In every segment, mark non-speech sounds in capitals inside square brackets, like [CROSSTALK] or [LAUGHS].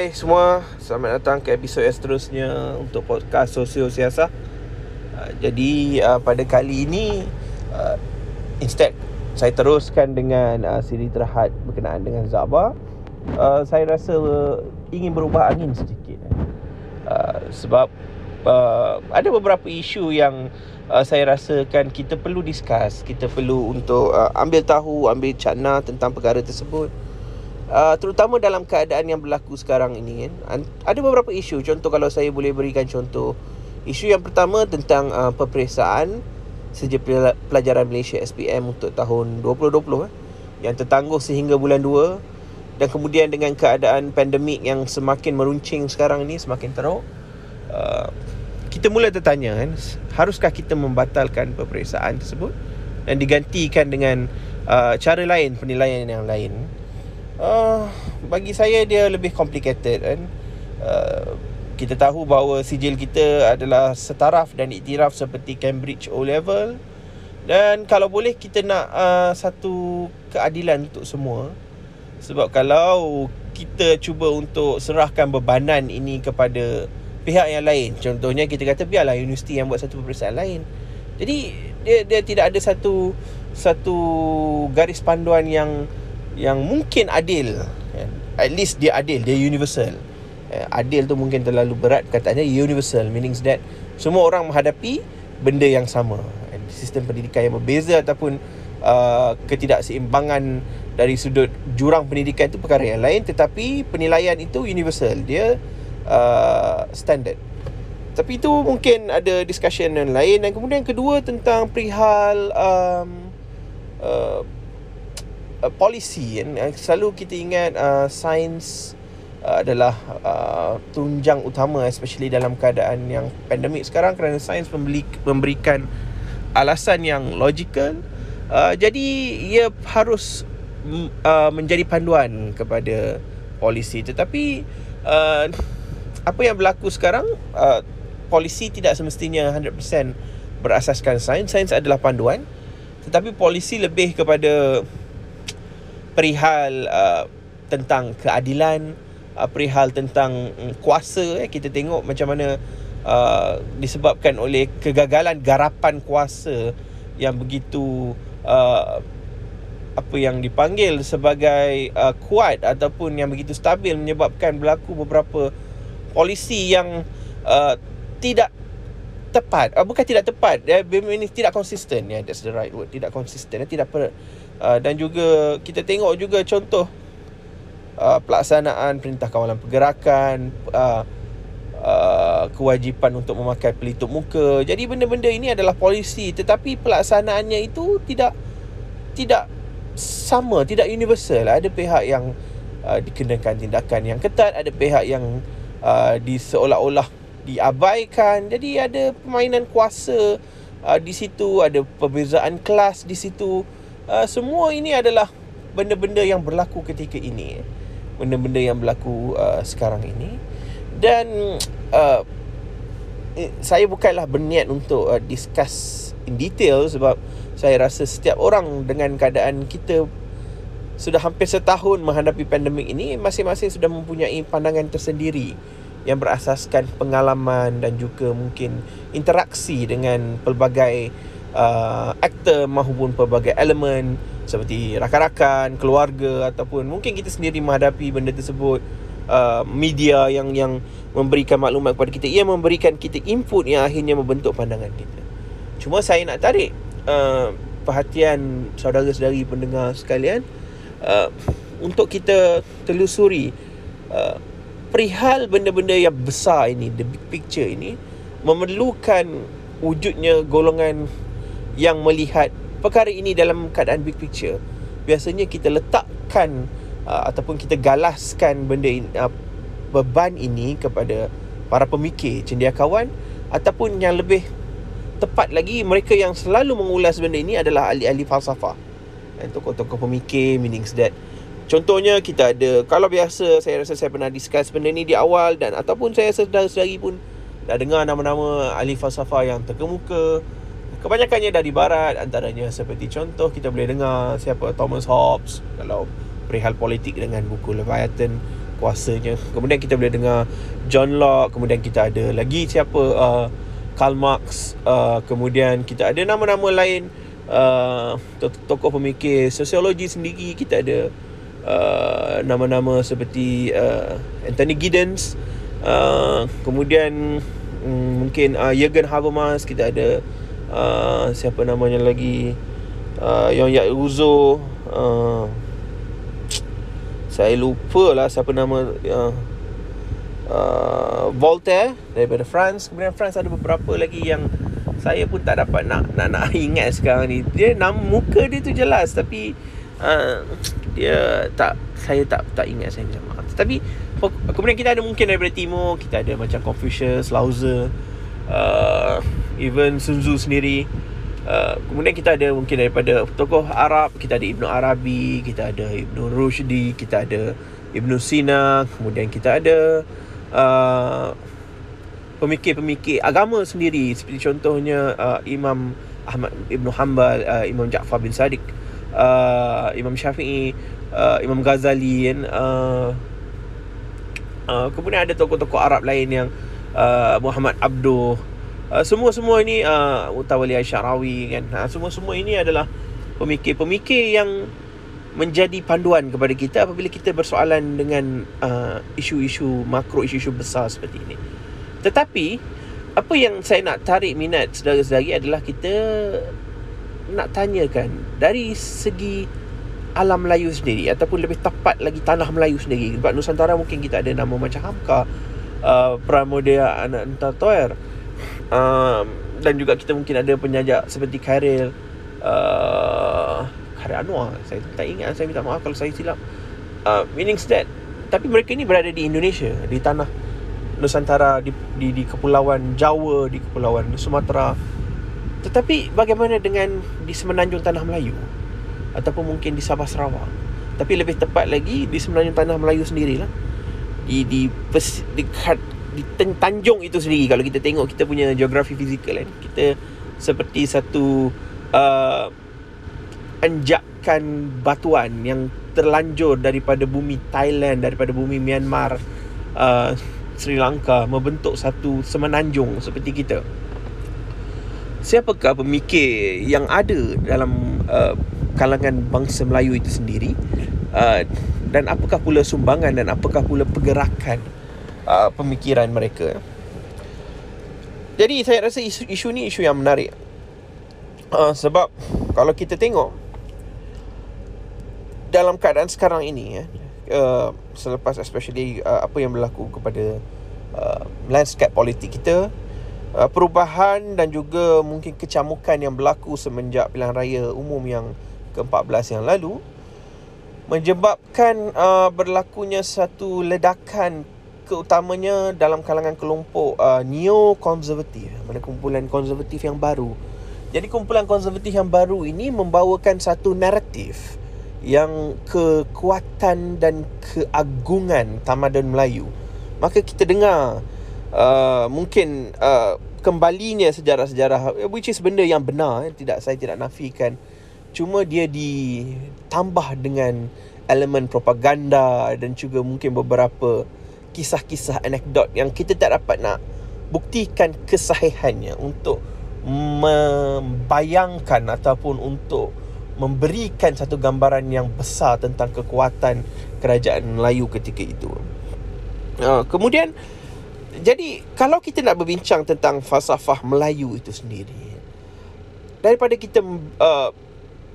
Hai semua, selamat datang ke episod yang seterusnya untuk podcast Sosio Siasah. Uh, jadi uh, pada kali ini uh, instead saya teruskan dengan uh, siri terhad berkenaan dengan Zaba. Uh, saya rasa uh, ingin berubah angin sedikit. Uh, sebab uh, ada beberapa isu yang uh, saya rasakan kita perlu discuss, kita perlu untuk uh, ambil tahu, ambil cakna tentang perkara tersebut uh, terutama dalam keadaan yang berlaku sekarang ini kan? Ada beberapa isu. Contoh kalau saya boleh berikan contoh. Isu yang pertama tentang uh, peperiksaan sejak pelajaran Malaysia SPM untuk tahun 2020 eh, yang tertangguh sehingga bulan 2 dan kemudian dengan keadaan pandemik yang semakin meruncing sekarang ini semakin teruk uh, kita mula tertanya kan haruskah kita membatalkan peperiksaan tersebut? Dan digantikan dengan uh, cara lain penilaian yang lain uh, bagi saya dia lebih complicated kan. Uh, kita tahu bahawa sijil kita adalah setaraf dan iktiraf seperti Cambridge O level dan kalau boleh kita nak uh, satu keadilan untuk semua. Sebab kalau kita cuba untuk serahkan bebanan ini kepada pihak yang lain contohnya kita kata biarlah universiti yang buat satu peperiksaan lain. Jadi dia dia tidak ada satu satu garis panduan yang yang mungkin adil kan? at least dia adil dia universal. Eh, adil tu mungkin terlalu berat katanya universal meaning that semua orang menghadapi benda yang sama. Sistem pendidikan yang berbeza ataupun uh, ketidakseimbangan dari sudut jurang pendidikan itu perkara yang lain tetapi penilaian itu universal. Dia uh, standard. Tapi itu mungkin ada discussion yang lain. Dan kemudian kedua tentang perihal um, uh, polisi kan selalu kita ingat uh, sains uh, adalah uh, tunjang utama especially dalam keadaan yang pandemik sekarang kerana sains membeli, memberikan alasan yang logical uh, jadi ia harus uh, menjadi panduan kepada polisi. Tetapi uh, apa yang berlaku sekarang uh, polisi tidak semestinya 100% berasaskan sains. Sains adalah panduan. Tetapi polisi lebih kepada perihal uh, tentang keadilan uh, perihal tentang um, kuasa eh kita tengok macam mana uh, disebabkan oleh kegagalan garapan kuasa yang begitu uh, apa yang dipanggil sebagai uh, kuat ataupun yang begitu stabil menyebabkan berlaku beberapa polisi yang uh, tidak tepat. Uh, bukan tidak tepat ini tidak konsisten. Ya yeah, that's the right word. Tidak konsisten uh, tidak per, uh, dan juga kita tengok juga contoh uh, pelaksanaan perintah kawalan pergerakan uh, uh, kewajipan untuk memakai pelitup muka. Jadi benda-benda ini adalah polisi tetapi pelaksanaannya itu tidak tidak sama tidak universal. Ada pihak yang uh, dikenakan tindakan yang ketat ada pihak yang uh, di seolah-olah diabaikan. Jadi ada permainan kuasa uh, di situ ada perbezaan kelas di situ uh, semua ini adalah benda-benda yang berlaku ketika ini benda-benda yang berlaku uh, sekarang ini. Dan uh, saya bukanlah berniat untuk uh, discuss in detail sebab saya rasa setiap orang dengan keadaan kita sudah hampir setahun menghadapi pandemik ini masing-masing sudah mempunyai pandangan tersendiri yang berasaskan pengalaman dan juga mungkin interaksi dengan pelbagai uh, aktor maupun pelbagai elemen seperti rakan-rakan, keluarga ataupun mungkin kita sendiri menghadapi benda tersebut uh, media yang yang memberikan maklumat kepada kita ia memberikan kita input yang akhirnya membentuk pandangan kita. Cuma saya nak tarik uh, perhatian saudara-saudari pendengar sekalian uh, untuk kita telusuri uh, perihal benda-benda yang besar ini the big picture ini memerlukan wujudnya golongan yang melihat perkara ini dalam keadaan big picture biasanya kita letakkan uh, ataupun kita galaskan benda ini, uh, beban ini kepada para pemikir cendekiawan ataupun yang lebih tepat lagi mereka yang selalu mengulas benda ini adalah ahli-ahli falsafah. Dan tokoh-tokoh pemikir meaning that contohnya kita ada kalau biasa saya rasa saya pernah discuss benda ni di awal dan ataupun saya sedar-sedari pun dah dengar nama-nama ahli falsafah yang terkemuka Kebanyakannya dari barat Antaranya seperti contoh Kita boleh dengar Siapa? Thomas Hobbes. Kalau perihal politik Dengan buku Leviathan kuasanya. Kemudian kita boleh dengar John Locke kemudian kita ada lagi siapa? Uh, Karl Marx uh, kemudian kita ada nama-nama lain. Uh, tokoh pemikir sosiologi sendiri kita ada uh, nama-nama seperti uh, Anthony Giddens. Uh, kemudian um, mungkin uh, Jürgen Habermas kita ada uh, siapa namanya lagi? Uh, Yang Yak Ruzo. Uh, saya lupa lah siapa nama uh, uh, Voltaire daripada France. Kemudian France ada beberapa lagi yang saya pun tak dapat nak nak nak ingat sekarang ni. Dia nama muka dia tu jelas tapi uh, dia tak saya tak tak ingat saya macam tapi kemudian kita ada mungkin daripada timur kita ada macam Confucius Lao-Tzu uh, even Sun Tzu sendiri Uh, kemudian kita ada mungkin daripada tokoh Arab kita ada Ibnu Arabi kita ada Ibnu Rushdi kita ada Ibnu Sina kemudian kita ada uh, pemikir-pemikir agama sendiri. Seperti contohnya uh, Imam Ahmad Ibnu Hanbal uh, Imam Ja'far bin Sadiq uh, Imam Syafi'i uh, Imam Ghazali kan uh, uh, kemudian ada tokoh-tokoh Arab lain yang uh, Muhammad Abduh Uh, semua-semua ini uh, Mutawali Asyarawi kan. Uh, semua-semua ini adalah pemikir-pemikir yang menjadi panduan kepada kita apabila kita bersoalan dengan uh, isu-isu makro isu-isu besar seperti ini. Tetapi apa yang saya nak tarik minat saudara-saudari adalah kita nak tanyakan dari segi alam Melayu sendiri ataupun lebih tepat lagi tanah Melayu sendiri. Sebab Nusantara mungkin kita ada nama macam Hamka uh, Pramodia Anak Entatoer um, dan juga kita mungkin ada penyajak seperti Khairil uh, Khairil Anwar. Saya tak ingat saya minta maaf kalau saya silap. Uh, meaning that tapi mereka ni berada di Indonesia di tanah Nusantara di, di di kepulauan Jawa di kepulauan Sumatera. Tetapi bagaimana dengan di semenanjung tanah Melayu? Ataupun mungkin di Sabah Sarawak. Tapi lebih tepat lagi di semenanjung tanah Melayu sendirilah di di, pes, di, di tanjung itu sendiri. Kalau kita tengok kita punya geografi fizikal kan kita seperti satu uh, anjakan batuan yang terlanjur daripada bumi Thailand daripada bumi Myanmar uh, Sri Lanka membentuk satu semenanjung seperti kita. Siapakah pemikir yang ada dalam uh, kalangan bangsa Melayu itu sendiri? Uh, dan apakah pula sumbangan dan apakah pula pergerakan uh, pemikiran mereka. Jadi saya rasa isu, isu ni isu yang menarik. Uh, sebab kalau kita tengok dalam keadaan sekarang ini ya, uh, selepas especially uh, apa yang berlaku kepada uh, landscape politik kita, uh, perubahan dan juga mungkin kecamukan yang berlaku semenjak pilihan raya umum yang ke-14 yang lalu menyebabkan uh, berlakunya satu ledakan keutamanya dalam kalangan kelompok uh, neo-konservatif mana kumpulan konservatif yang baru. Jadi kumpulan konservatif yang baru ini membawakan satu naratif yang kekuatan dan keagungan tamadun Melayu. Maka kita dengar uh, mungkin uh, kembalinya sejarah-sejarah which is benda yang benar eh, tidak saya tidak nafikan cuma dia ditambah dengan elemen propaganda dan juga mungkin beberapa kisah-kisah anekdot yang kita tak dapat nak buktikan kesahihannya untuk membayangkan ataupun untuk memberikan satu gambaran yang besar tentang kekuatan kerajaan Melayu ketika itu. Uh, kemudian jadi kalau kita nak berbincang tentang falsafah Melayu itu sendiri daripada kita uh,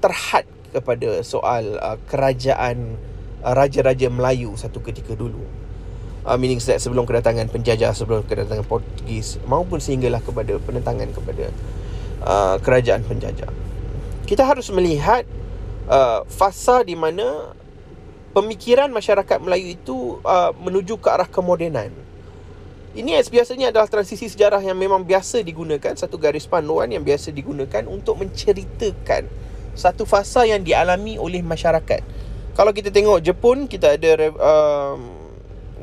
terhad kepada soal uh, kerajaan uh, raja-raja Melayu satu ketika dulu. Uh, meaning that sebelum kedatangan penjajah sebelum kedatangan Portugis maupun sehinggalah kepada penentangan kepada uh, kerajaan penjajah. Kita harus melihat uh, fasa di mana pemikiran masyarakat Melayu itu uh, menuju ke arah kemodenan ini biasanya adalah transisi sejarah yang memang biasa digunakan satu garis panduan yang biasa digunakan untuk menceritakan satu fasa yang dialami oleh masyarakat. Kalau kita tengok Jepun kita ada uh,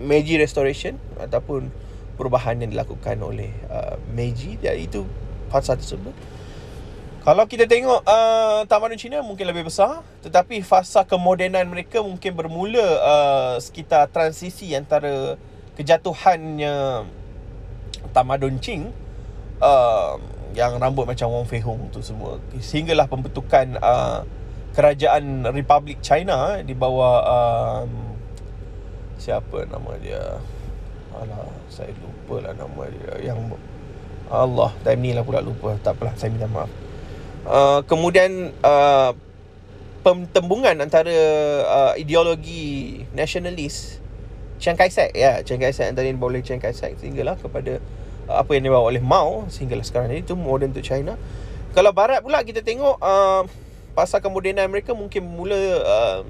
Meiji Restoration ataupun perubahan yang dilakukan oleh uh, Meiji dan itu fasa tersebut. Kalau kita tengok uh, tamadun Cina mungkin lebih besar tetapi fasa kemodenan mereka mungkin bermula uh, sekitar transisi antara kejatuhannya tamadun Qing uh, yang rambut macam Wong Fei Hung tu semua. Sehinggalah pembentukan uh, kerajaan Republik China di bawah um, siapa nama dia? Alah, saya lupa lah nama dia. Yang Allah time ni lah pula lupa. Tak apalah saya minta maaf. Uh, kemudian uh, pentembungan antara uh, ideologi nasionalis Chiang Kai-shek. Ya Chiang Kai-shek antara yang boleh Chiang Kai-shek. Sehinggalah kepada apa yang dibawa oleh Mao sehinggalah sekarang ini itu modern to China. Kalau barat pula kita tengok uh, pasal kemodenan mereka mungkin mula uh,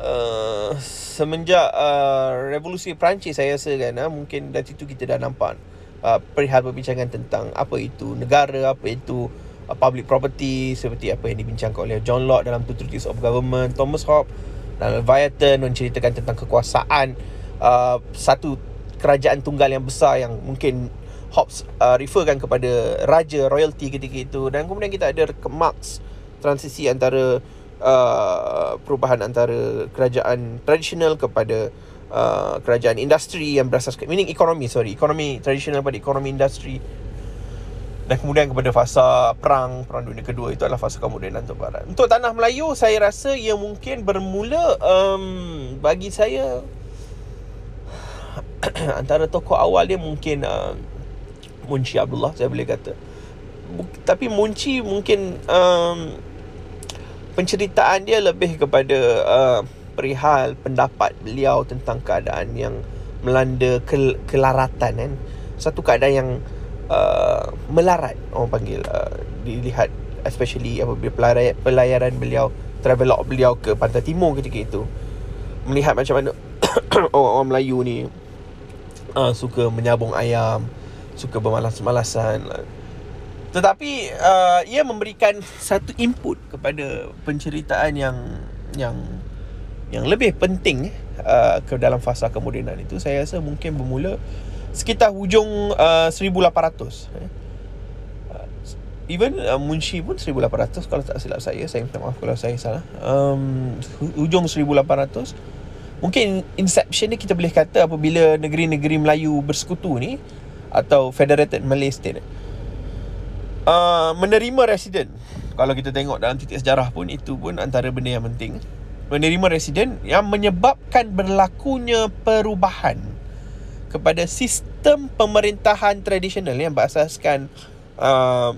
uh, semenjak uh, revolusi Perancis saya rasa kan uh, mungkin dari situ kita dah nampak uh, perihal perbincangan tentang apa itu negara apa itu uh, public property seperti apa yang dibincangkan oleh John Locke dalam Two Treatises of Government, Thomas Hobbes dalam Leviathan menceritakan tentang kekuasaan uh, satu kerajaan tunggal yang besar yang mungkin Hobbes uh, referkan kepada raja royalty ketika itu. Dan kemudian kita ada Marx transisi antara uh, perubahan antara kerajaan tradisional kepada uh, kerajaan industri yang berasaskan meaning ekonomi sorry ekonomi tradisional pada ekonomi industri. Dan kemudian kepada fasa perang perang dunia kedua itu adalah fasa kemodenan untuk barat untuk tanah Melayu saya rasa ia mungkin bermula um, bagi saya [COUGHS] antara tokoh awal dia mungkin uh, Munci Abdullah saya boleh kata. Tapi Munci mungkin um, penceritaan dia lebih kepada uh, perihal pendapat beliau tentang keadaan yang melanda kel- kelaratan kan. Satu keadaan yang uh, melarat orang panggil uh, dilihat especially apabila pelayaran, pelayaran beliau travelog beliau ke pantai timur ketika itu. Melihat macam mana [COUGHS] orang-orang Melayu ni uh, suka menyabung ayam suka bermalas-malasan. Tetapi uh, ia memberikan satu input kepada penceritaan yang yang yang lebih penting uh, ke dalam fasa kemodenan itu. Saya rasa mungkin bermula sekitar hujung uh, 1800 eh. Uh, even uh, Munshi pun 1800 kalau tak silap saya. Saya minta maaf kalau saya salah. Um, hujung 1800 mungkin inception ni kita boleh kata apabila negeri-negeri Melayu bersekutu ni atau Federated Malay State uh, menerima resident. Kalau kita tengok dalam titik sejarah pun itu pun antara benda yang penting. Menerima resident yang menyebabkan berlakunya perubahan kepada sistem pemerintahan tradisional yang berasaskan uh,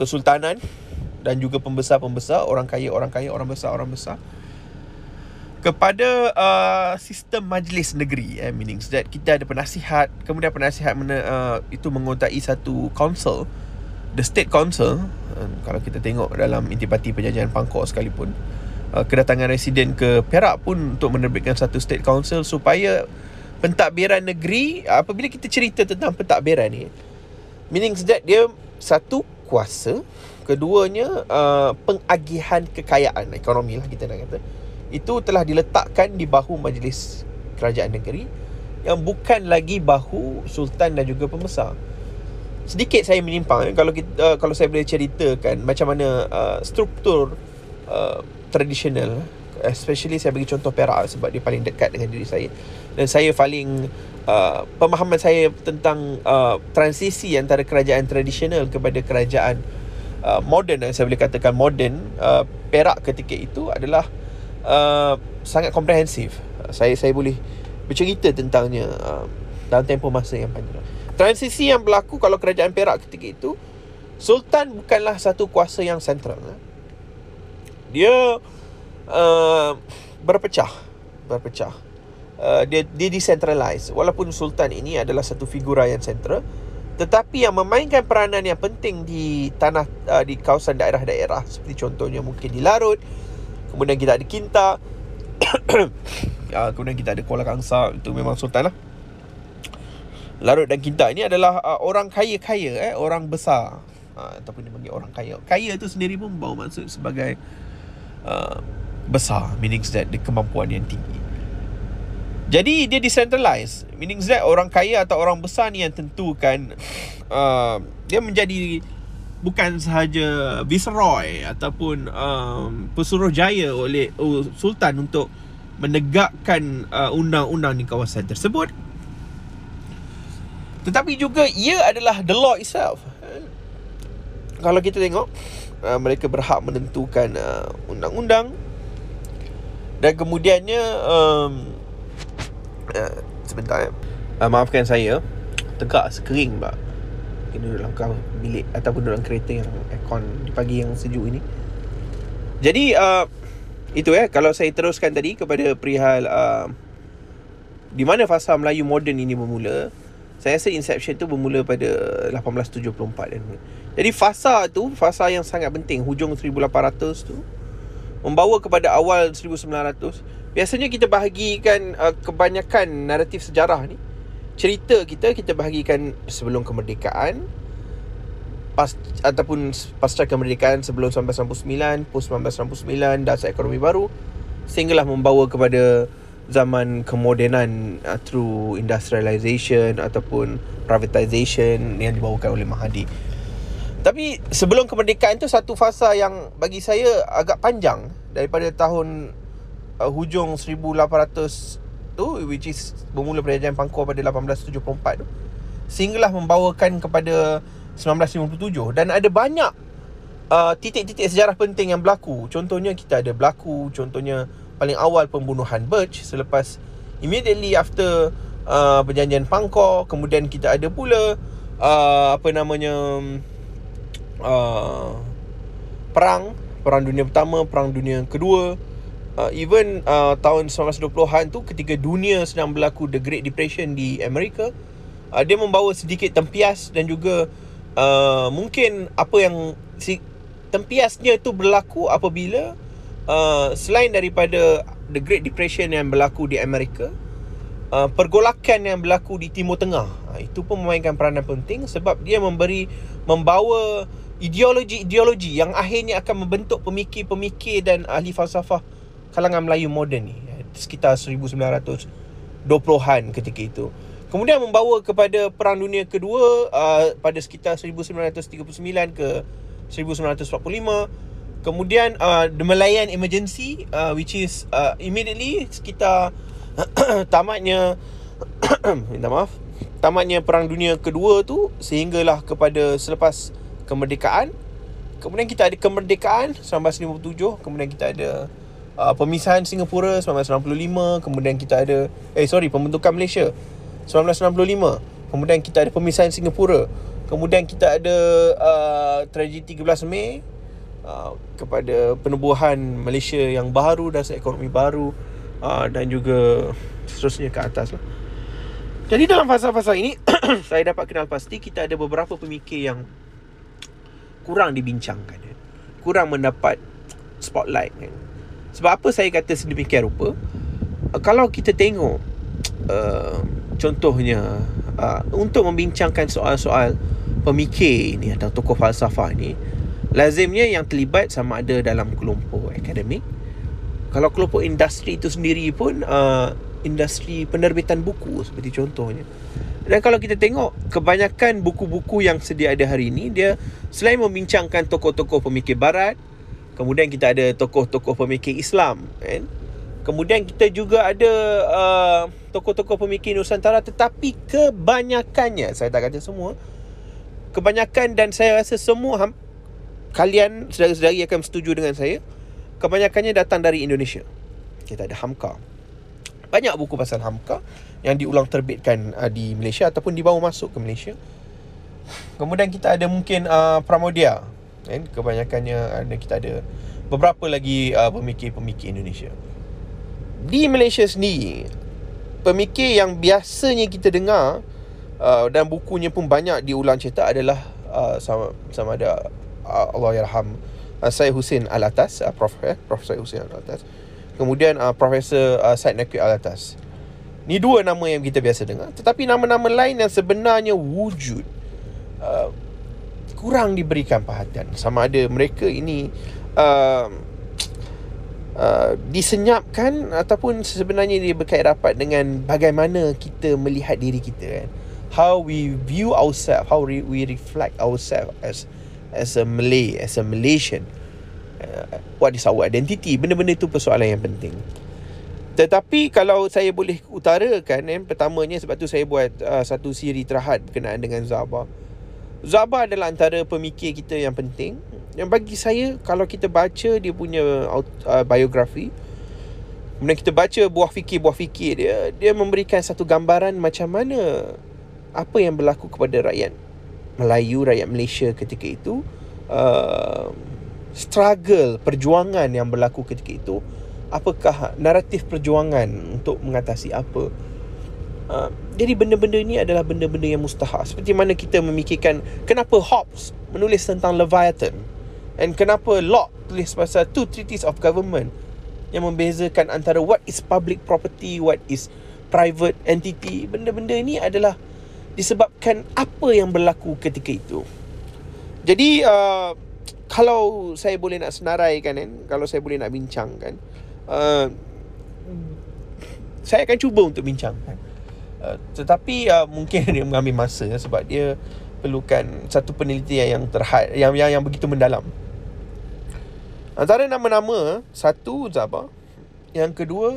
kesultanan dan juga pembesar-pembesar orang kaya orang kaya orang besar orang besar kepada uh, sistem majlis negeri eh, meaning that kita ada penasihat kemudian penasihat mana, uh, itu mengontai satu council the state council uh, kalau kita tengok dalam intipati penjajahan Pangkor sekalipun uh, kedatangan residen ke Perak pun untuk menerbitkan satu state council supaya pentadbiran negeri apabila kita cerita tentang pentadbiran ni meaning that dia satu kuasa keduanya uh, pengagihan kekayaan ekonomi lah kita nak kata itu telah diletakkan di bahu majlis kerajaan negeri yang bukan lagi bahu sultan dan juga pembesar. Sedikit saya menyimpang kalau kita uh, kalau saya boleh ceritakan macam mana uh, struktur uh, tradisional especially saya bagi contoh Perak sebab dia paling dekat dengan diri saya. Dan saya paling uh, pemahaman saya tentang uh, transisi antara kerajaan tradisional kepada kerajaan uh, moden saya boleh katakan moden uh, Perak ketika itu adalah uh, sangat komprehensif saya saya boleh bercerita tentangnya uh, dalam tempoh masa yang panjang. Transisi yang berlaku kalau kerajaan Perak ketika itu Sultan bukanlah satu kuasa yang sentral. Dia uh, berpecah berpecah. Uh, dia dia decentralize. Walaupun sultan ini adalah satu figura yang sentral tetapi yang memainkan peranan yang penting di tanah uh, di kawasan daerah-daerah seperti contohnya mungkin di Larut kemudian kita ada Kinta. Uh, [COUGHS] kemudian kita ada Kuala Kangsa. Itu memang sultan lah. Larut dan Kinta ini adalah uh, orang kaya-kaya eh orang besar. Uh, ataupun dipanggil orang kaya. Kaya itu sendiri pun bawa maksud sebagai uh, besar. Meaning that dia kemampuan yang tinggi. Jadi dia decentralized. Meaning that orang kaya atau orang besar ni yang tentukan uh, dia menjadi bukan sahaja viceroy ataupun um, pesuruhjaya oleh uh, sultan untuk menegakkan uh, undang-undang di kawasan tersebut. Tetapi juga ia adalah the law itself. Kalau kita tengok uh, mereka berhak menentukan uh, undang-undang. Dan kemudiannya um, uh, sebentar ya. Uh, maafkan saya. Tegak sekering pak kena duduk dalam bilik ataupun dalam kereta yang aircon di pagi yang sejuk ini. Jadi uh, itu ya kalau saya teruskan tadi kepada perihal uh, di mana fasa Melayu moden ini bermula saya rasa inception tu bermula pada 1874 dan jadi fasa tu fasa yang sangat penting hujung 1800 tu membawa kepada awal 1900 biasanya kita bahagikan uh, kebanyakan naratif sejarah ni cerita kita kita bahagikan sebelum kemerdekaan pas ataupun pasca kemerdekaan sebelum 1999 post 1999 dasar ekonomi baru sehinggalah membawa kepada zaman kemodenan uh, through industrialization ataupun privatization yang dibawakan oleh Mahathir. Tapi sebelum kemerdekaan tu satu fasa yang bagi saya agak panjang daripada tahun uh, hujung 1800 tu which is bermula perayaan Pangkor pada 1874 tu sehinggalah membawakan kepada 1957 dan ada banyak uh, titik-titik sejarah penting yang berlaku. Contohnya kita ada berlaku contohnya paling awal pembunuhan Birch selepas immediately after uh, perjanjian Pangkor kemudian kita ada pula uh, apa namanya uh, perang perang dunia pertama perang dunia kedua uh, even uh, tahun 1920-an tu ketika dunia sedang berlaku the great depression di Amerika uh, dia membawa sedikit tempias dan juga uh, mungkin apa yang si tempiasnya tu berlaku apabila Uh, selain daripada the Great Depression yang berlaku di Amerika, uh, pergolakan yang berlaku di Timur Tengah. Uh, itu pun memainkan peranan penting sebab dia memberi membawa ideologi-ideologi yang akhirnya akan membentuk pemikir-pemikir dan ahli falsafah kalangan Melayu moden ni uh, sekitar 1920-an ketika itu. Kemudian membawa kepada Perang Dunia Kedua uh, pada sekitar 1939 ke 1945 Kemudian uh, The Malayan Emergency uh, Which is uh, Immediately Sekitar [CLEARS THROAT] Tamatnya [CLEARS THROAT] Minta maaf Tamatnya Perang Dunia Kedua tu Sehinggalah kepada Selepas Kemerdekaan Kemudian kita ada Kemerdekaan 1957 Kemudian kita ada uh, Pemisahan Singapura 1995 Kemudian kita ada Eh sorry Pembentukan Malaysia 1965 Kemudian kita ada Pemisahan Singapura Kemudian kita ada uh, Tragedi 13 Mei Uh, kepada penubuhan Malaysia yang baru dan ekonomi baru uh, dan juga seterusnya ke atas lah. Jadi dalam fasa-fasa ini [CLEARS THROAT] saya dapat kenal pasti kita ada beberapa pemikir yang kurang dibincangkan kan? kurang mendapat spotlight kan? Sebab apa saya kata sedemikian rupa? Uh, kalau kita tengok uh, contohnya uh, untuk membincangkan soal-soal pemikir ini atau tokoh falsafah ni Lazimnya yang terlibat sama ada dalam kelompok akademik. Kalau kelompok industri itu sendiri pun uh, Industri penerbitan buku seperti contohnya. Dan kalau kita tengok Kebanyakan buku-buku yang sedia ada hari ini Dia selain membincangkan tokoh-tokoh pemikir barat Kemudian kita ada tokoh-tokoh pemikir Islam kan? Kemudian kita juga ada uh, tokoh-tokoh pemikir Nusantara Tetapi kebanyakannya Saya tak kata semua Kebanyakan dan saya rasa semua kalian saudara-saudari akan setuju dengan saya kebanyakannya datang dari Indonesia. Kita ada Hamka. Banyak buku pasal Hamka yang diulang terbitkan uh, di Malaysia ataupun dibawa masuk ke Malaysia. Kemudian kita ada mungkin uh, Pramodia kan kebanyakannya ada kita ada beberapa lagi uh, pemikir-pemikir Indonesia. Di Malaysia sendiri pemikir yang biasanya kita dengar uh, dan bukunya pun banyak diulang cetak adalah uh, sama sama ada uh, Allah yarham uh, Syed Hussein Alatas uh, Prof eh Prof Syed Hussein Alatas. Kemudian uh, Profesor uh, Syed Nakwi Alatas. Ni dua nama yang kita biasa dengar. Tetapi nama-nama lain yang sebenarnya wujud uh, kurang diberikan perhatian sama ada mereka ini uh, uh, disenyapkan ataupun sebenarnya dia berkait rapat dengan bagaimana kita melihat diri kita kan how we view ourselves how we reflect ourselves as as a Malay, as a Malaysian. Uh, what is our identity? Benda-benda itu persoalan yang penting. Tetapi kalau saya boleh utarakan eh, Pertamanya sebab tu saya buat uh, Satu siri terahat berkenaan dengan Zaba Zaba adalah antara pemikir kita yang penting. Yang bagi saya Kalau kita baca dia punya uh, biografi Kemudian kita baca buah fikir-buah fikir dia Dia memberikan satu gambaran macam mana Apa yang berlaku kepada rakyat Melayu, rakyat Malaysia ketika itu uh, Struggle, perjuangan yang berlaku ketika itu. Apakah naratif perjuangan untuk mengatasi apa? Uh, jadi benda-benda ni adalah benda-benda yang mustahak. Seperti mana kita memikirkan kenapa Hobbes menulis tentang Leviathan and kenapa Locke tulis pasal two treaties of government yang membezakan antara what is public property what is private entity. Benda-benda ni adalah disebabkan apa yang berlaku ketika itu. Jadi uh, kalau saya boleh nak senaraikan kan kalau saya boleh nak bincangkan uh, saya akan cuba untuk bincang uh, tetapi uh, mungkin [LAUGHS] dia mengambil masa sebab dia perlukan satu penelitian yang terhad yang yang, yang begitu mendalam. Antara nama-nama satu Zabah. Yang kedua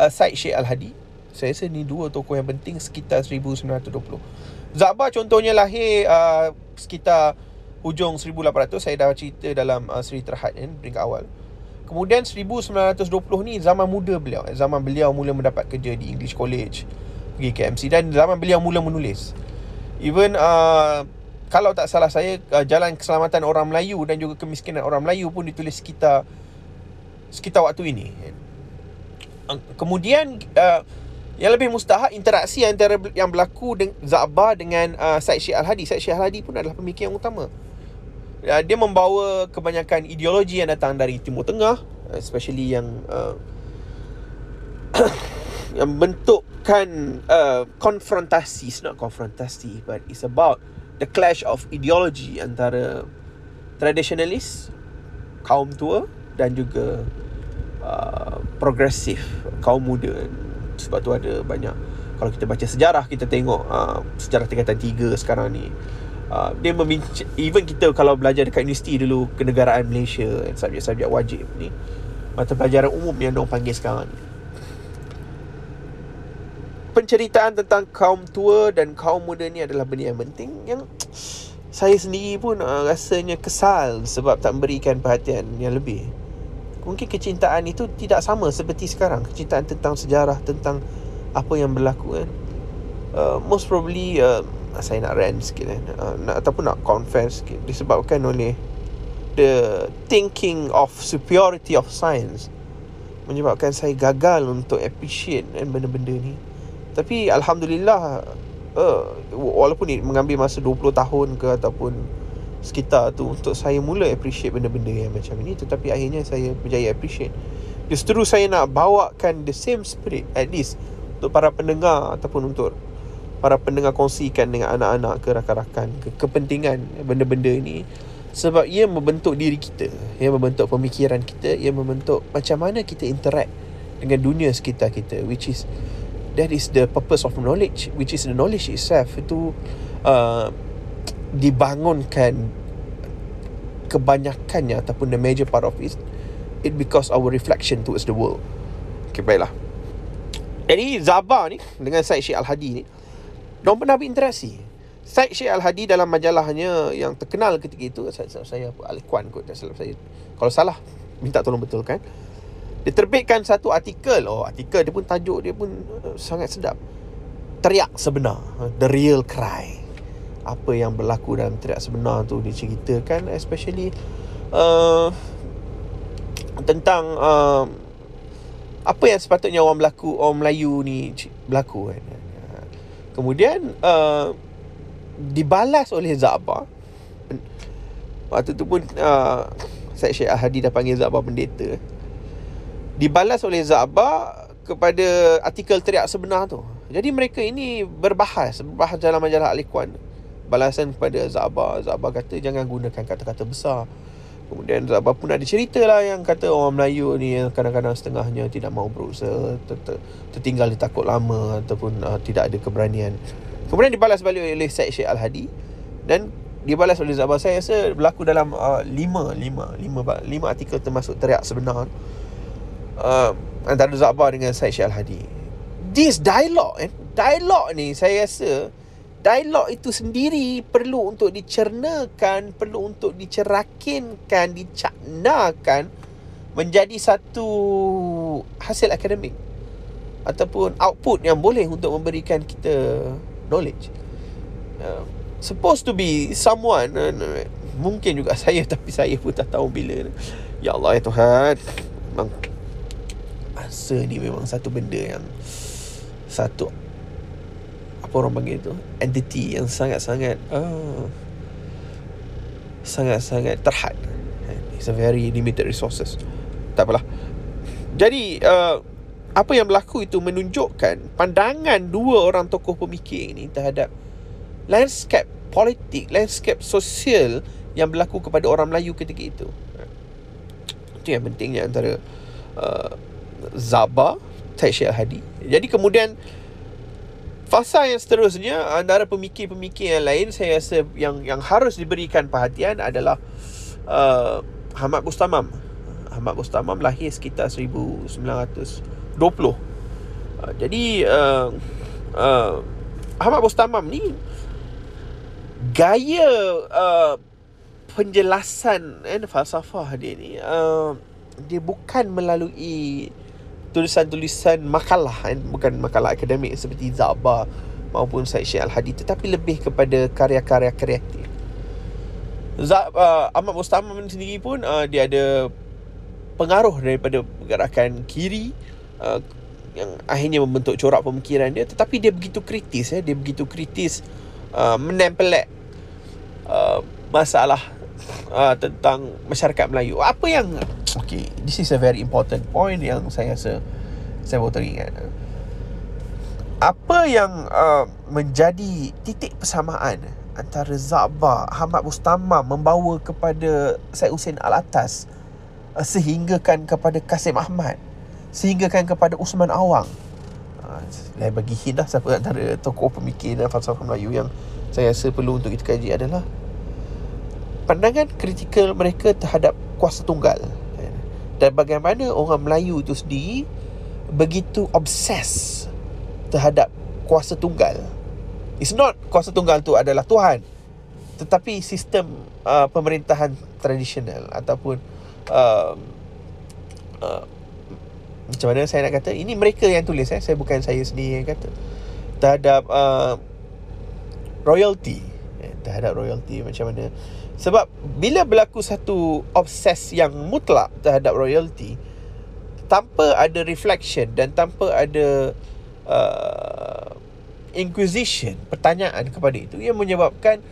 uh, Said Sheikh Al-Hadi. Saya rasa ni dua tokoh yang penting sekitar 1920 Zabah contohnya lahir uh, sekitar hujung 1800 saya dah cerita dalam uh, seri terhad kan peringkat awal. Kemudian 1920 ni zaman muda beliau. Zaman beliau mula mendapat kerja di English College Pergi ke MC Dan zaman beliau mula menulis. Even uh, Kalau tak salah saya uh, Jalan keselamatan orang Melayu Dan juga kemiskinan orang Melayu pun ditulis sekitar Sekitar waktu ini. Uh, Kemudian uh, Yang lebih mustahak Interaksi antara yang berlaku dengan Za'ba dengan uh, Syed Syed Al-Hadi. Syed Syed Al-Hadi pun adalah pemikir yang utama. Uh, dia membawa kebanyakan ideologi yang datang dari Timur Tengah especially yang uh, [COUGHS] yang bentukkan uh, konfrontasi. It's not konfrontasi but it's about the clash of ideology antara traditionalist kaum tua dan juga uh, progresif kaum muda. Sebab tu ada banyak kalau kita baca sejarah kita tengok uh, sejarah tingkatan 3 sekarang ni. Uh, dia meminci even kita kalau belajar dekat universiti dulu kenegaraan Malaysia subjek-subjek wajib ni mata pelajaran umum yang dong panggil sekarang ni penceritaan tentang kaum tua dan kaum muda ni adalah benda yang penting yang [TSK] saya sendiri pun uh, rasanya kesal sebab tak memberikan perhatian yang lebih. Mungkin kecintaan itu tidak sama seperti sekarang. Kecintaan tentang sejarah tentang apa yang berlaku kan. Uh, most probably uh, saya nak rant sikit kan uh, nak, ataupun nak confess sikit. Disebabkan oleh the thinking of superiority of science. Menyebabkan saya gagal untuk appreciate kan, benda-benda ni tapi Alhamdulillah uh, walaupun ni mengambil masa 20 tahun ke ataupun sekitar tu untuk saya mula appreciate benda-benda yang macam ini tetapi akhirnya saya berjaya appreciate. Justru saya nak bawakan the same spirit at least untuk para pendengar ataupun untuk para pendengar kongsikan dengan anak-anak ke rakan-rakan ke kepentingan benda-benda ini sebab ia membentuk diri kita ia membentuk pemikiran kita ia membentuk macam mana kita interact dengan dunia sekitar kita which is that is the purpose of knowledge which is the knowledge itself itu uh, dibangunkan kebanyakannya ataupun the major part of it it because our reflection towards the world. Okay baiklah. Jadi Zaba ni dengan Syed Syekh Al-Hadi ni Diorang pernah berinteraksi. Syed Syekh Al-Hadi dalam majalahnya Yang terkenal ketika itu Saya, saya apa Al-Ikhwan kot salah saya. Kalau salah Minta tolong betulkan Dia terbitkan satu artikel. Oh artikel dia pun tajuk dia pun uh, Sangat sedap. Teriak sebenar. The real cry. Apa yang berlaku dalam teriak sebenar tu Diceritakan Especially uh, Tentang uh, Apa yang sepatutnya orang berlaku Orang Melayu ni Berlaku kan Kemudian uh, Dibalas oleh Zaba Waktu tu pun uh, Syed Syed Ahadi dah panggil Zaba pendeta Dibalas oleh Zaba Kepada artikel teriak sebenar tu. Jadi mereka ini berbahas Berbahas dalam majalah Alikuan Balasan kepada Zaba. Zaba kata jangan gunakan kata-kata besar. Kemudian Zabah pun ada cerita lah yang kata orang Melayu ni kadang-kadang setengahnya tidak mau berusaha, ter- ter- tertinggal dia takut lama ataupun uh, tidak ada keberanian. Kemudian dibalas balik oleh Syed Syed Al-Hadi dan dibalas oleh Zabah saya rasa berlaku dalam uh, lima, lima, lima, lima artikel termasuk teriak sebenar uh, antara Zabah dengan Syed Syed Al-Hadi this dialogue eh, dialog ni saya rasa dialog itu sendiri perlu untuk dicernakan perlu untuk dicerakinkan dicaknakan menjadi satu hasil akademik ataupun output yang boleh untuk memberikan kita knowledge. Uh, supposed to be someone uh, mungkin juga [LAUGHS] saya tapi saya pun tak tahu bila. Ya Allah ya Tuhan. Memang asa ni memang satu benda yang satu apa orang panggil tu entity yang sangat-sangat uh, sangat-sangat terhad. It's a very limited resources. Tak apalah. Jadi uh, apa yang berlaku itu menunjukkan pandangan dua orang tokoh pemikir ini terhadap landscape politik, landscape sosial yang berlaku kepada orang Melayu ketika itu. Itu yang pentingnya antara uh, Zaba, Taishia Hadi. Jadi kemudian fasa yang seterusnya antara pemikir-pemikir yang lain saya rasa yang yang harus diberikan perhatian adalah uh, Ahmad Bustamam. Ahmad Bustamam lahir sekitar 1900 20 uh, Jadi uh, uh, Ahmad Bustamam ni Gaya uh, Penjelasan eh, Falsafah dia ni uh, Dia bukan melalui Tulisan-tulisan makalah eh, Bukan makalah akademik Seperti Zaba Maupun Syed Syed Al-Hadi Tetapi lebih kepada Karya-karya kreatif. Zab, uh, Ahmad Mustamam sendiri pun uh, Dia ada Pengaruh daripada Gerakan kiri Uh, yang akhirnya membentuk corak pemikiran dia tetapi dia begitu kritis ya dia begitu kritis uh, menempelek uh, masalah uh, tentang masyarakat Melayu apa yang okay this is a very important point yang saya rasa saya baru teringat apa yang uh, menjadi titik persamaan antara Zabah Ahmad Mustamam membawa kepada Syed Hussein Al-Atas uh, sehinggakan kepada Kasim Ahmad sehingga kan kepada Usman Awang. Saya ah, bagi hint lah siapa antara tokoh pemikir dan falsafah Melayu yang saya rasa perlu untuk kita kaji adalah pandangan kritikal mereka terhadap kuasa tunggal. Dan bagaimana orang Melayu itu sendiri begitu obses terhadap kuasa tunggal. It's not kuasa tunggal tu adalah Tuhan tetapi sistem uh, pemerintahan tradisional ataupun uh, uh, macam mana saya nak kata ini mereka yang tulis eh. Saya bukan saya sendiri yang kata. Terhadap uh, royalty eh, terhadap royalty macam mana sebab bila berlaku satu obses yang mutlak terhadap royalty tanpa ada reflection dan tanpa ada uh, inquisition pertanyaan kepada itu ia menyebabkan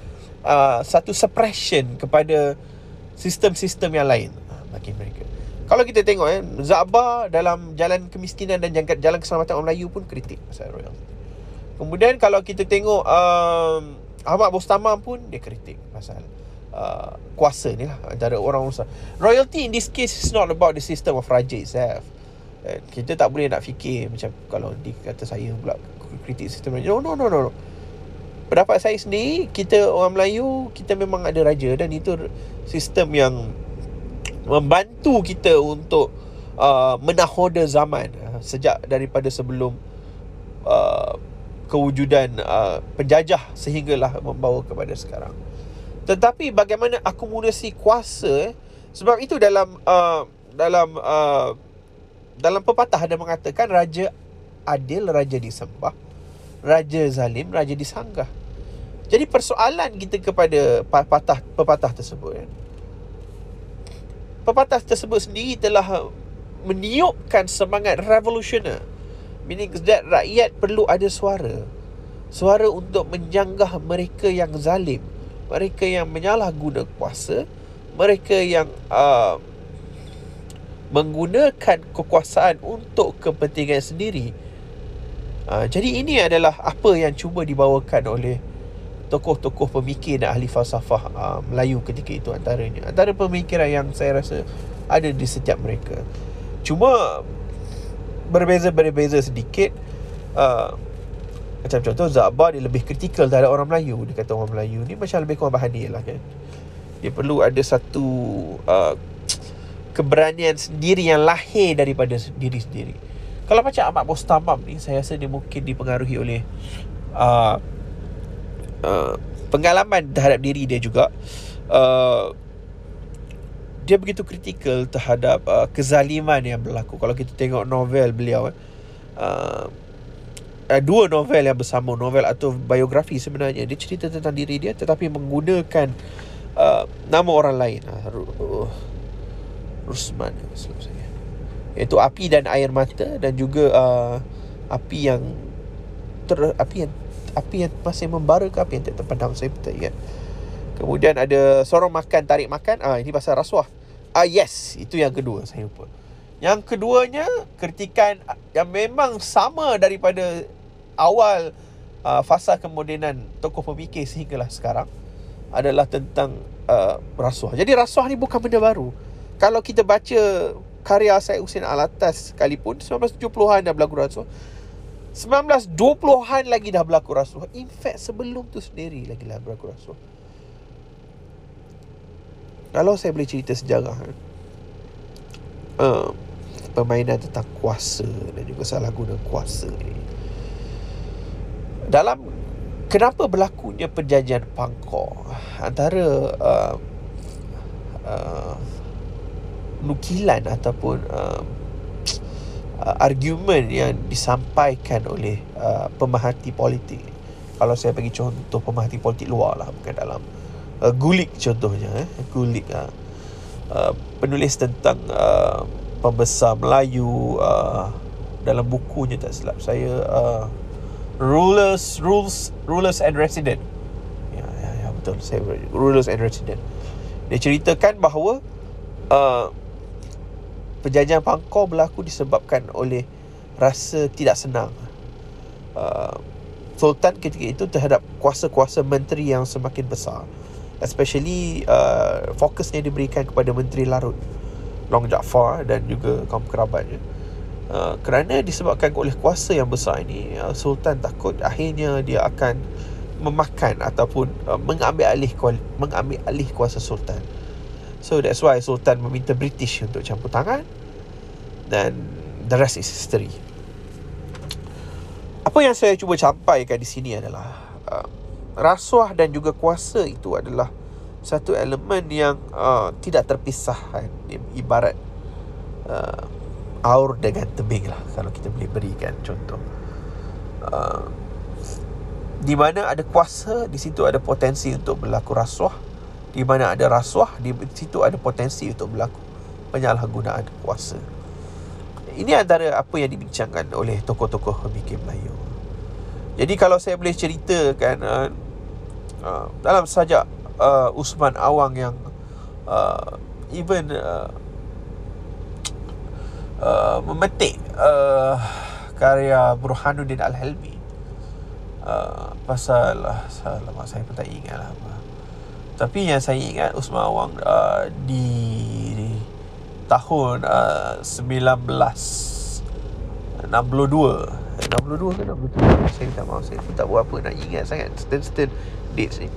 uh, satu suppression kepada sistem-sistem yang lain uh, bagi mereka kalau kita tengok eh Zaba dalam jalan kemiskinan dan jalan keselamatan orang Melayu pun kritik pasal royal. Kemudian kalau kita tengok um, Ahmad Bostama pun dia kritik pasal uh, kuasa ni lah antara orang usaha. Royalty in this case is not about the system of raja itself. Eh, kita tak boleh nak fikir macam kalau di kata saya pula kritik sistem raja. No, no, no, no. Pendapat saya sendiri, kita orang Melayu, kita memang ada raja dan itu sistem yang membantu kita untuk uh, menahoda zaman uh, sejak daripada sebelum uh, kewujudan uh, penjajah sehinggalah membawa kepada sekarang. Tetapi bagaimana akumulasi kuasa eh? sebab itu dalam uh, dalam uh, dalam pepatah ada mengatakan raja adil raja disembah, raja zalim raja disanggah. Jadi persoalan kita kepada pepatah pepatah tersebut eh? pepatah tersebut sendiri telah meniupkan semangat revolusioner meaning that rakyat perlu ada suara suara untuk menjanggah mereka yang zalim mereka yang menyalahguna kuasa mereka yang uh, menggunakan kekuasaan untuk kepentingan sendiri uh, jadi ini adalah apa yang cuba dibawakan oleh tokoh-tokoh pemikir dan ahli falsafah uh, Melayu ketika itu antaranya. Antara pemikiran yang saya rasa ada di setiap mereka. Cuma berbeza-berbeza sedikit uh, Macam contoh Zabar dia lebih kritikal terhadap orang Melayu. Dia kata orang Melayu ni macam lebih kurang bahagia lah kan? Dia perlu ada satu uh, Keberanian sendiri yang lahir daripada diri sendiri. Kalau macam Ahmad Mustamam ni Saya rasa dia mungkin dipengaruhi oleh uh, uh, Pengalaman terhadap diri dia juga. Uh, Dia begitu kritikal terhadap uh, kezaliman yang berlaku. Kalau kita tengok novel beliau uh, uh, dua novel yang bersama novel atau biografi sebenarnya. Dia cerita tentang diri dia tetapi menggunakan uh, nama orang lain. Uh, Rusman saya. Iaitu api dan air mata dan juga uh, api yang ter, api yang api yang masih membara ke api yang tak terpadam saya tak ingat. Kemudian ada sorong makan tarik makan. Ah ini pasal rasuah. Ah yes itu yang kedua saya lupa. Yang keduanya kritikan yang memang sama daripada awal uh, fasa kemodenan tokoh pemikir sehinggalah sekarang adalah tentang uh, rasuah. Jadi rasuah ni bukan benda baru. Kalau kita baca karya Syed Hussein Alatas sekalipun 1970-an dah berlaku rasuah. 1920-an lagi dah berlaku rasuah. In fact sebelum tu sendiri lagi lah berlaku rasuah. Kalau saya boleh cerita sejarah uh, permainan tentang kuasa dan juga salah guna kuasa ni dalam kenapa berlakunya perjanjian Pangkor antara uh, uh, nukilan ataupun uh, uh, argument yang disampaikan oleh uh, pemerhati politik. Kalau saya bagi contoh pemerhati politik luar lah bukan dalam uh, gulik contohnya eh. Gulik uh, uh, penulis tentang uh, pembesar Melayu uh, dalam bukunya tak silap saya uh, rulers rules rulers and resident. Ya ya ya betul. Saya rulers and resident. Dia ceritakan bahawa uh, perjanjian pangkor berlaku disebabkan oleh rasa tidak senang. Uh, sultan ketika itu terhadap kuasa-kuasa menteri yang semakin besar. Especially uh, fokusnya diberikan kepada menteri larut Long Jaafar dan juga kaum kerabatnya Uh, kerana disebabkan oleh kuasa yang besar ini uh, sultan takut akhirnya dia akan memakan ataupun uh, mengambil alih mengambil alih kuasa sultan. So that's why sultan meminta british untuk campur tangan dan the rest is history. Apa yang saya cuba sampaikan di sini adalah uh, rasuah dan juga kuasa itu adalah satu elemen yang uh, tidak terpisahkan ibarat uh, aur dengan tebing lah kalau kita boleh berikan contoh. Uh, di mana ada kuasa di situ ada potensi untuk berlaku rasuah. Di mana ada rasuah di situ ada potensi untuk berlaku penyalahgunaan kuasa. Ini antara apa yang dibincangkan oleh tokoh-tokoh pemikir Melayu. Jadi kalau saya boleh ceritakan uh, uh, dalam sajak uh, Usman Awang yang uh, even uh, uh, memetik uh, karya Burhanuddin Al-Helmi. Uh, pasal uh, lama saya pun tak ingat lah apa. tapi yang saya ingat Usman Awang uh, di, di tahun uh, 1962 62 ke 63 Saya tak mahu Saya tak buat apa Nak ingat sangat. Stern-stern Dates ni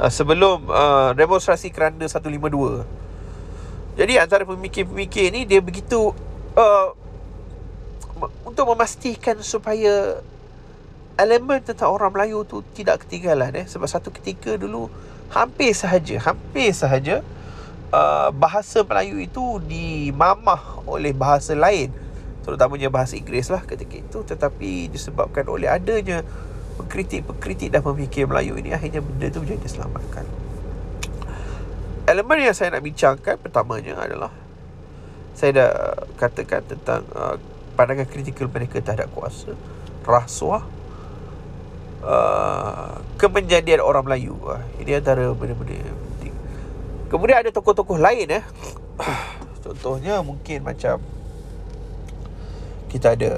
uh, Sebelum uh, Demonstrasi keranda 152 Jadi antara pemikir-pemikir ni Dia begitu uh, untuk memastikan supaya elemen tentang orang Melayu tu tidak ketinggalan eh. Sebab satu ketika dulu hampir sahaja hampir sahaja uh, bahasa Melayu itu dimamah oleh bahasa lain. Terutamanya bahasa Inggeris lah ketika itu. Tetapi disebabkan oleh adanya pengkritik-pengkritik dan pemikir Melayu ini akhirnya benda itu menjadi diselamatkan elemen yang saya nak bincangkan pertamanya adalah saya dah katakan tentang uh, pandangan kritikal mereka terhadap kuasa, rasuah, uh, kemenjadian orang Melayu. Uh, ini antara benda-benda penting. Kemudian ada tokoh-tokoh lain eh. [COUGHS] Contohnya mungkin macam kita ada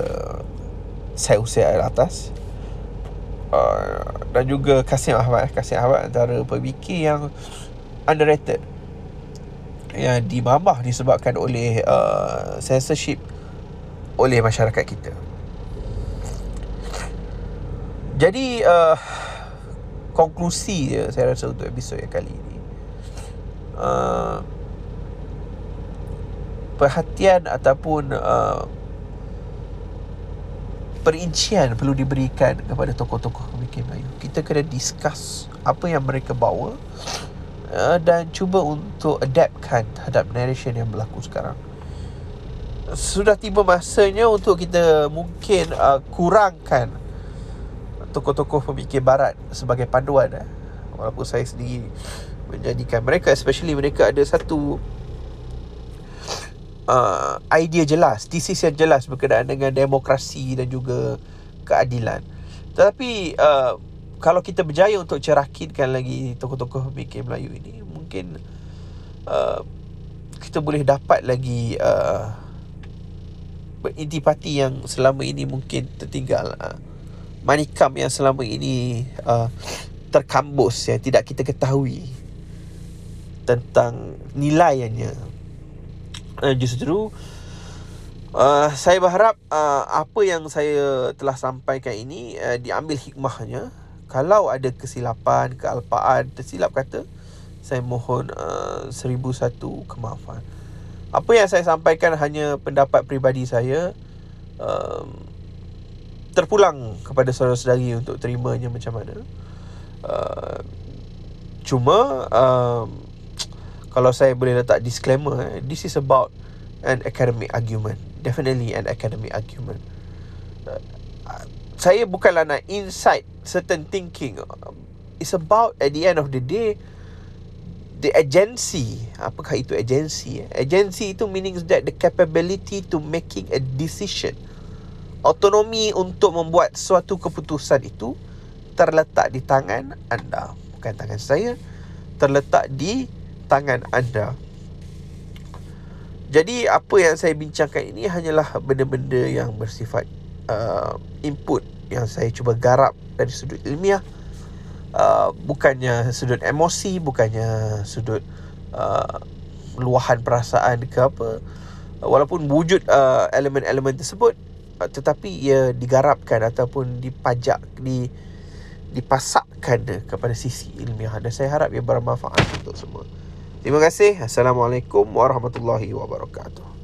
Syed Hussein Air Atas uh, dan juga Kasim Ahmad. Kasim Ahmad antara pemikir yang underrated yang dimamah disebabkan oleh uh, censorship oleh masyarakat kita. Jadi uh, konklusi je saya rasa untuk episod yang kali ini. Uh, perhatian ataupun uh, perincian perlu diberikan kepada tokoh-tokoh pemikir Melayu. Kita kena discuss apa yang mereka bawa uh, dan cuba untuk adaptkan terhadap narration yang berlaku sekarang. Sudah tiba masanya untuk kita mungkin uh, kurangkan tokoh-tokoh pemikir barat sebagai panduan eh. Walaupun saya sendiri menjadikan mereka especially mereka ada satu uh, idea jelas, tesis yang jelas berkenaan dengan demokrasi dan juga keadilan. Tetapi uh, kalau kita berjaya untuk cerakinkan lagi tokoh-tokoh pemikir Melayu ini, mungkin uh, kita boleh dapat lagi uh, intipati yang selama ini mungkin tertinggal. Uh, manikam yang selama ini uh, terkambus yang tidak kita ketahui tentang nilainya uh, justru uh, saya berharap uh, apa yang saya telah sampaikan ini uh, diambil hikmahnya kalau ada kesilapan kealpaan tersilap kata saya mohon uh, seribu satu kemaafan. Apa yang saya sampaikan hanya pendapat peribadi saya uh, terpulang kepada saudara-saudari untuk terimanya macam mana. Uh, cuma um, kalau saya boleh letak disclaimer this is about an academic argument. Definitely an academic argument saya bukanlah nak insight certain thinking. It's about at the end of the day the agency. Apakah itu agency? Agency itu meaning that the capability to making a decision. Autonomi untuk membuat suatu keputusan itu terletak di tangan anda. Bukan tangan saya terletak di tangan anda. Jadi apa yang saya bincangkan ini hanyalah benda-benda yang bersifat uh, input yang saya cuba garap dari sudut ilmiah. Uh, bukannya sudut emosi, bukannya sudut uh, luahan perasaan ke apa. Walaupun wujud uh, elemen-elemen tersebut uh, tetapi ia digarapkan ataupun dipajak di dipasakkan kepada sisi ilmiah dan saya harap ia bermanfaat untuk semua. Terima kasih. Assalamualaikum warahmatullahi wabarakatuh.